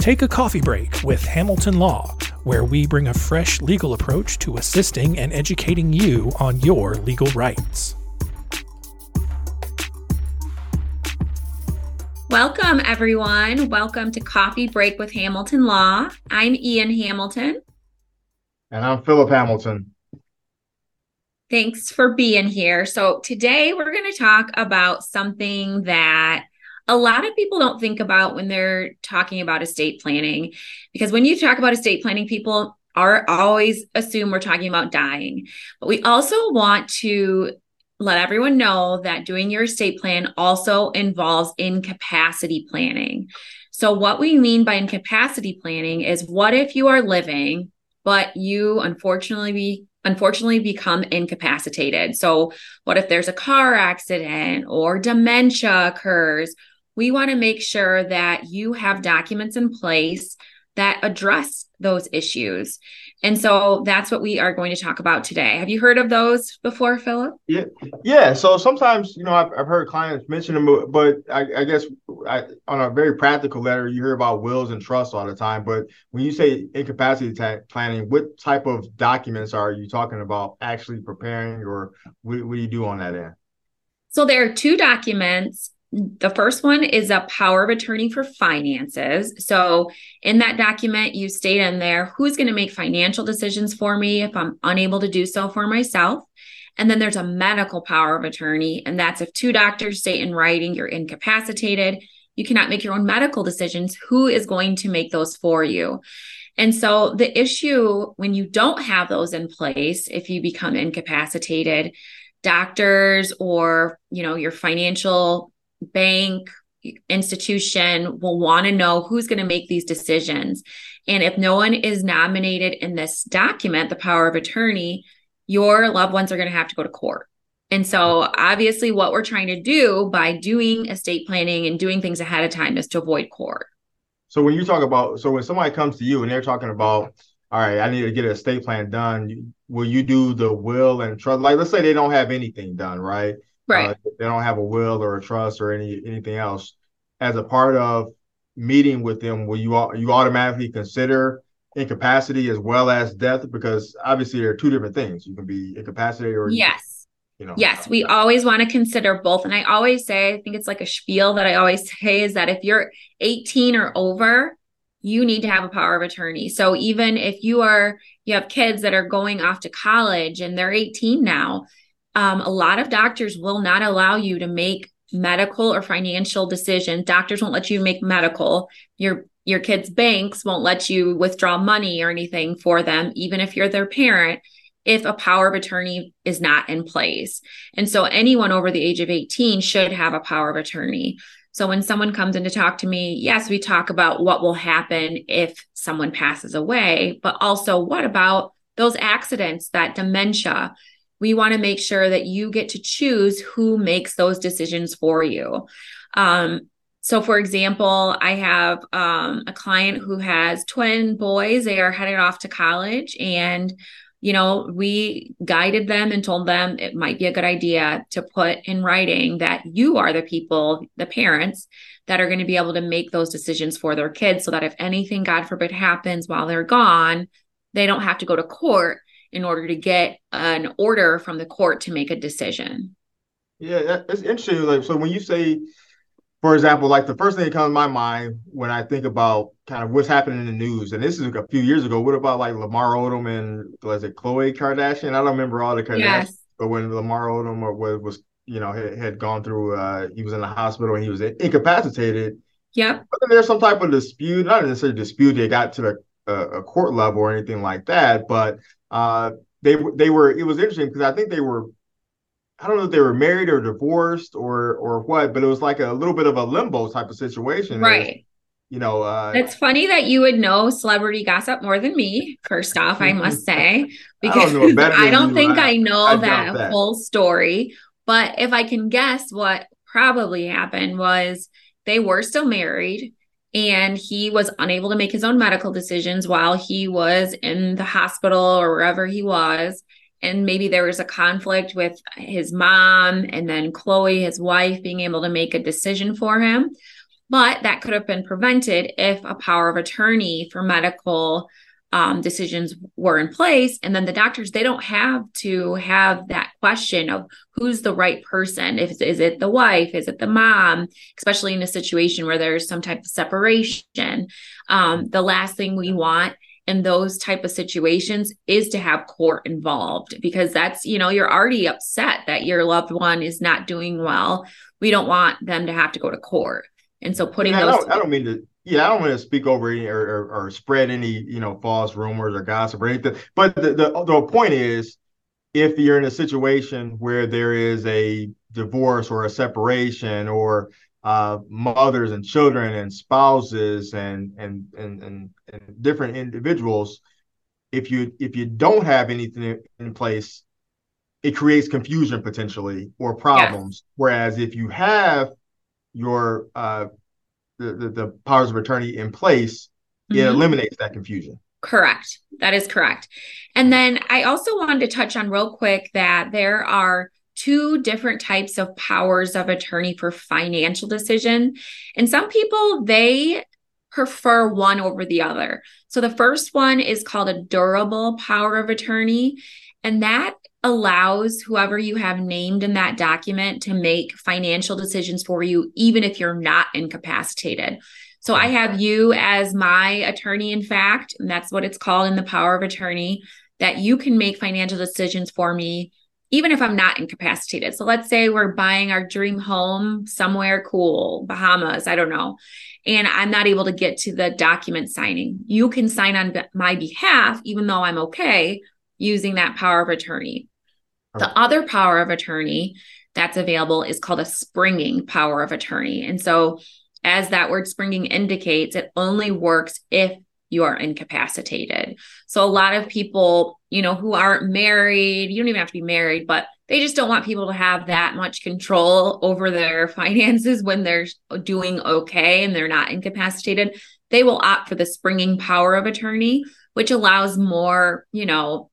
Take a coffee break with Hamilton Law, where we bring a fresh legal approach to assisting and educating you on your legal rights. Welcome, everyone. Welcome to Coffee Break with Hamilton Law. I'm Ean Hamilton. And I'm Philip Hamilton. Thanks for being here. So, today we're going to talk about something that a lot of people don't think about when they're talking about estate planning because when you talk about estate planning people are always assume we're talking about dying but we also want to let everyone know that doing your estate plan also involves incapacity planning so what we mean by incapacity planning is what if you are living but you unfortunately be unfortunately become incapacitated. So, what if there's a car accident or dementia occurs we want to make sure that you have documents in place that address those issues. And so that's what we are going to talk about today. Have you heard of those before, Philip? Yeah, yeah. So sometimes, you know, I've, I've heard clients mention them, but I, I guess I, on a very practical letter, you hear about wills and trusts all the time. But when you say incapacity t- planning, what type of documents are you talking about actually preparing, or what, what do you do on that end? So there are two documents the first one is a power of attorney for finances. So, in that document, you state in there who's going to make financial decisions for me if I'm unable to do so for myself. And then there's a medical power of attorney, and that's if two doctors state in writing you're incapacitated, you cannot make your own medical decisions. Who is going to make those for you? And so, the issue when you don't have those in place, if you become incapacitated, doctors or you know your financial bank institution will want to know who's going to make these decisions. And if no one is nominated in this document, the power of attorney, your loved ones are going to have to go to court. And so, obviously, what we're trying to do by doing estate planning and doing things ahead of time is to avoid court. So, when you talk about, so when somebody comes to you and they're talking about, all right, I need to get an estate plan done, will you do the will and trust? Like, let's say they don't have anything done, right? Right. Uh, they don't have a will or a trust or any anything else. As a part of meeting with them, will you you automatically consider incapacity as well as death? Because obviously there are two different things. You can be incapacitated or yes. You know, yes, we always want to consider both. And I always say, I think it's like a spiel that I always say is that if you're 18 or over, you need to have a power of attorney. So even if you are, you have kids that are going off to college and they're 18 now, um, a lot of doctors will not allow you to make medical or financial decisions. Doctors won't let you make medical. Your your kids' banks won't let you withdraw money or anything for them, even if you're their parent, if a power of attorney is not in place. And so anyone over the age of 18 should have a power of attorney. So when someone comes in to talk to me, yes, we talk about what will happen if someone passes away, but also what about those accidents, that dementia, we want to make sure that you get to choose who makes those decisions for you. Um, so, for example, I have um, a client who has twin boys. They are headed off to college, and you know, we guided them and told them it might be a good idea to put in writing that you are the people, the parents, that are going to be able to make those decisions for their kids so that if anything, God forbid, happens while they're gone, they don't have to go to court in order to get an order from the court to make a decision. Yeah, that's interesting. Like, so when you say, for example, like the first thing that comes to my mind when I think about kind of what's happening in the news, and this is a few years ago. What about like Lamar Odom and was it Khloe Kardashian? I don't remember all the Kardashians, yes. but when Lamar Odom was, was you know had, had gone through, uh, he was in the hospital and he was incapacitated. Yeah. But there's some type of dispute, not necessarily dispute. They got to the a court level or anything like that, but uh, they they were. It was interesting because I think they were. I don't know if they were married or divorced or or what, but it was like a little bit of a limbo type of situation. Right. you know, uh, it's funny that you would know celebrity gossip more than me. First off, I must say because I don't, I don't think I, I know I that, that full story. But if I can guess, what probably happened was they were still married and he was unable to make his own medical decisions while he was in the hospital or wherever he was. And maybe there was a conflict with his mom and then Khloe his wife being able to make a decision for him. But that could have been prevented if a power of attorney for medical um, decisions were in place. And then the doctors, they don't have to have that question of who's the right person. If is it the wife? Is it the mom? Especially in a situation where there's some type of separation. Um, the last thing we want in those type of situations is to have court involved because that's you know you're already upset that your loved one is not doing well we don't want them to have to go to court and so putting yeah, those I don't, I don't mean to yeah, I don't want to speak over any or, or, or, spread any, you know, false rumors or gossip or anything. But the, the, the point is, if you're in a situation where there is a divorce or a separation or uh, mothers and children and spouses and, and and and and different individuals, if you if you don't have anything in place, it creates confusion potentially or problems. Yes. Whereas if you have your uh, the, the, the powers of attorney in place, mm-hmm. it eliminates that confusion. Correct. That is correct. And then I also wanted to touch on real quick that there are two different types of powers of attorney for financial decision. And some people, they prefer one over the other. So the first one is called a durable power of attorney. And that allows whoever you have named in that document to make financial decisions for you, even if you're not incapacitated. So I mm-hmm. have you as my attorney, in fact, and that's what it's called in the power of attorney, that you can make financial decisions for me, even if I'm not incapacitated. So let's say we're buying our dream home somewhere cool, Bahamas, I don't know, and I'm not able to get to the document signing. You can sign on my behalf, even though I'm okay using that power of attorney. The oh. other power of attorney that's available is called a springing power of attorney. And so, as that word springing indicates, it only works if you are incapacitated. So, a lot of people, you know, who aren't married, you don't even have to be married, but they just don't want people to have that much control over their finances when they're doing okay and they're not incapacitated. They will opt for the springing power of attorney, which allows more, you know,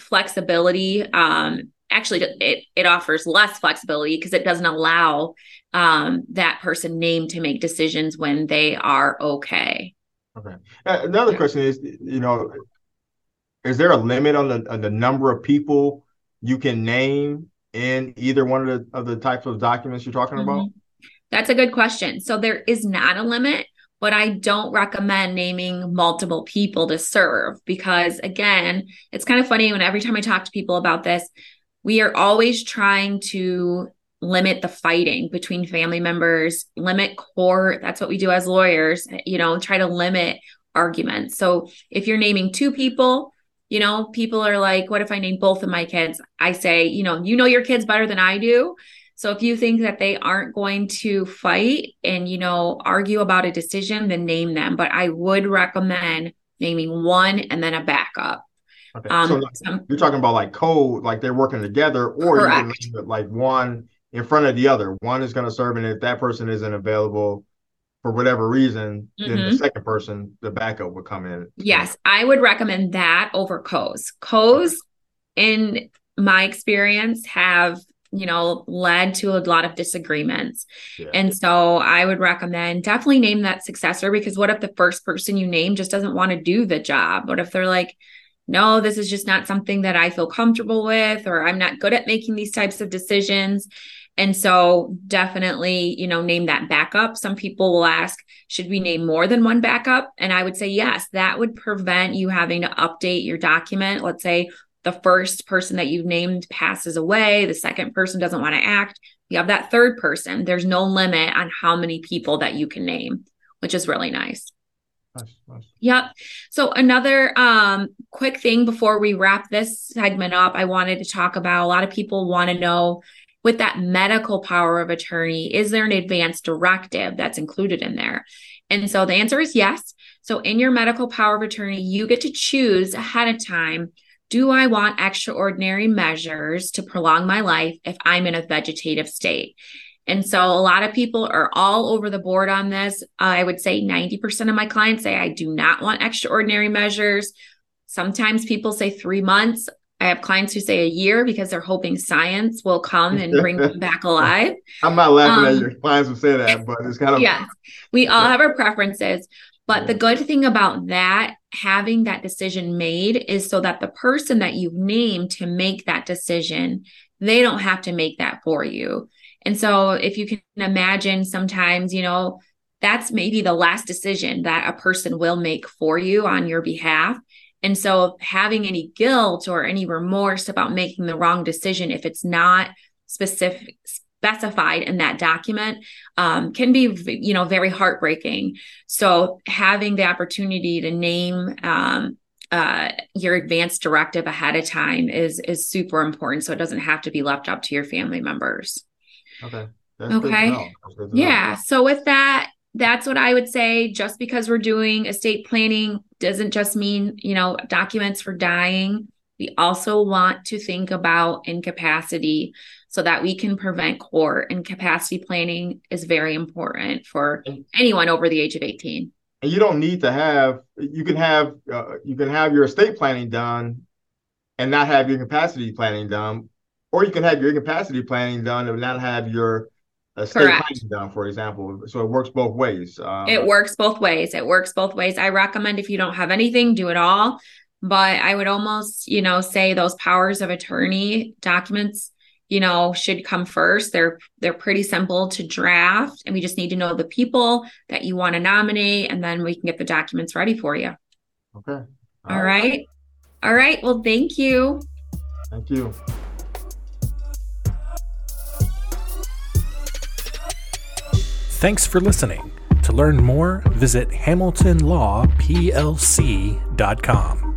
flexibility. Um, actually, it it offers less flexibility because it doesn't allow um, that person named to make decisions when they are okay. Okay. Another question is, you know, is there a limit on the on the number of people you can name in either one of the of the types of documents you're talking mm-hmm. about? That's a good question. So there is not a limit but I don't recommend naming multiple people to serve because, again, it's kind of funny when every time I talk to people about this, we are always trying to limit the fighting between family members, limit court. That's what we do as lawyers, you know, try to limit arguments. So if you're naming two people, you know, people are like, what if I name both of my kids? I say, you know, you know your kids better than I do. So if you think that they aren't going to fight and, you know, argue about a decision, then name them. But I would recommend naming one and then a backup. Okay. Um, so like, some, you're talking about like code, like they're working together, or correct. you can like one in front of the other. One is going to serve, and if that person isn't available for whatever reason, mm-hmm. then the mm-hmm. second person, the backup would come in. Yes, I would recommend that over COs. COs, in my experience, have you know, led to a lot of disagreements. Yeah. And so I would recommend definitely name that successor because what if the first person you name just doesn't want to do the job? What if they're like, no, this is just not something that I feel comfortable with, or I'm not good at making these types of decisions. And so definitely, you know, name that backup. Some people will ask, should we name more than one backup? And I would say, yes, that would prevent you having to update your document. Let's say the first person that you've named passes away, the second person doesn't want to act, you have that third person. There's no limit on how many people that you can name, which is really nice. Nice, nice. Yep. So another um, quick thing before we wrap this segment up, I wanted to talk about a lot of people want to know with that medical power of attorney, is there an advance directive that's included in there? And so the answer is yes. So in your medical power of attorney, you get to choose ahead of time do I want extraordinary measures to prolong my life if I'm in a vegetative state? And so a lot of people are all over the board on this. I would say 90% of my clients say, I do not want extraordinary measures. Sometimes people say three months. I have clients who say a year because they're hoping science will come and bring them back alive. I'm not laughing um, at your clients who say that, but it's kind of yeah. We all have our preferences, but the good thing about that having that decision made is so that the person that you've named to make that decision, they don't have to make that for you. And so if you can imagine sometimes, you know, that's maybe the last decision that a person will make for you on your behalf. And so having any guilt or any remorse about making the wrong decision, if it's not specific, specified in that document um, can be you know very heartbreaking. So having the opportunity to name um, uh, your advance directive ahead of time is is super important. So it doesn't have to be left up to your family members. Okay. That's okay? yeah. So with that that's what I would say. Just because we're doing estate planning doesn't just mean, you know, documents for dying. We also want to think about incapacity so that we can prevent core And capacity planning is very important for anyone over the age of 18. And you don't need to have, you can have, uh, you can have your estate planning done and not have your capacity planning done, or you can have your incapacity planning done and not have your estate Correct. planning done, for example. So it works both ways. Um, it works both ways. It works both ways. I recommend if you don't have anything, do it all. But I would almost, you know, say those powers of attorney documents you know should come first. They're they're pretty simple to draft and we just need to know the people that you want to nominate and then we can get the documents ready for you. Okay. All, all right. right all right. Well thank you. Thank you. Thanks for listening. To learn more visit hamiltonlawplc.com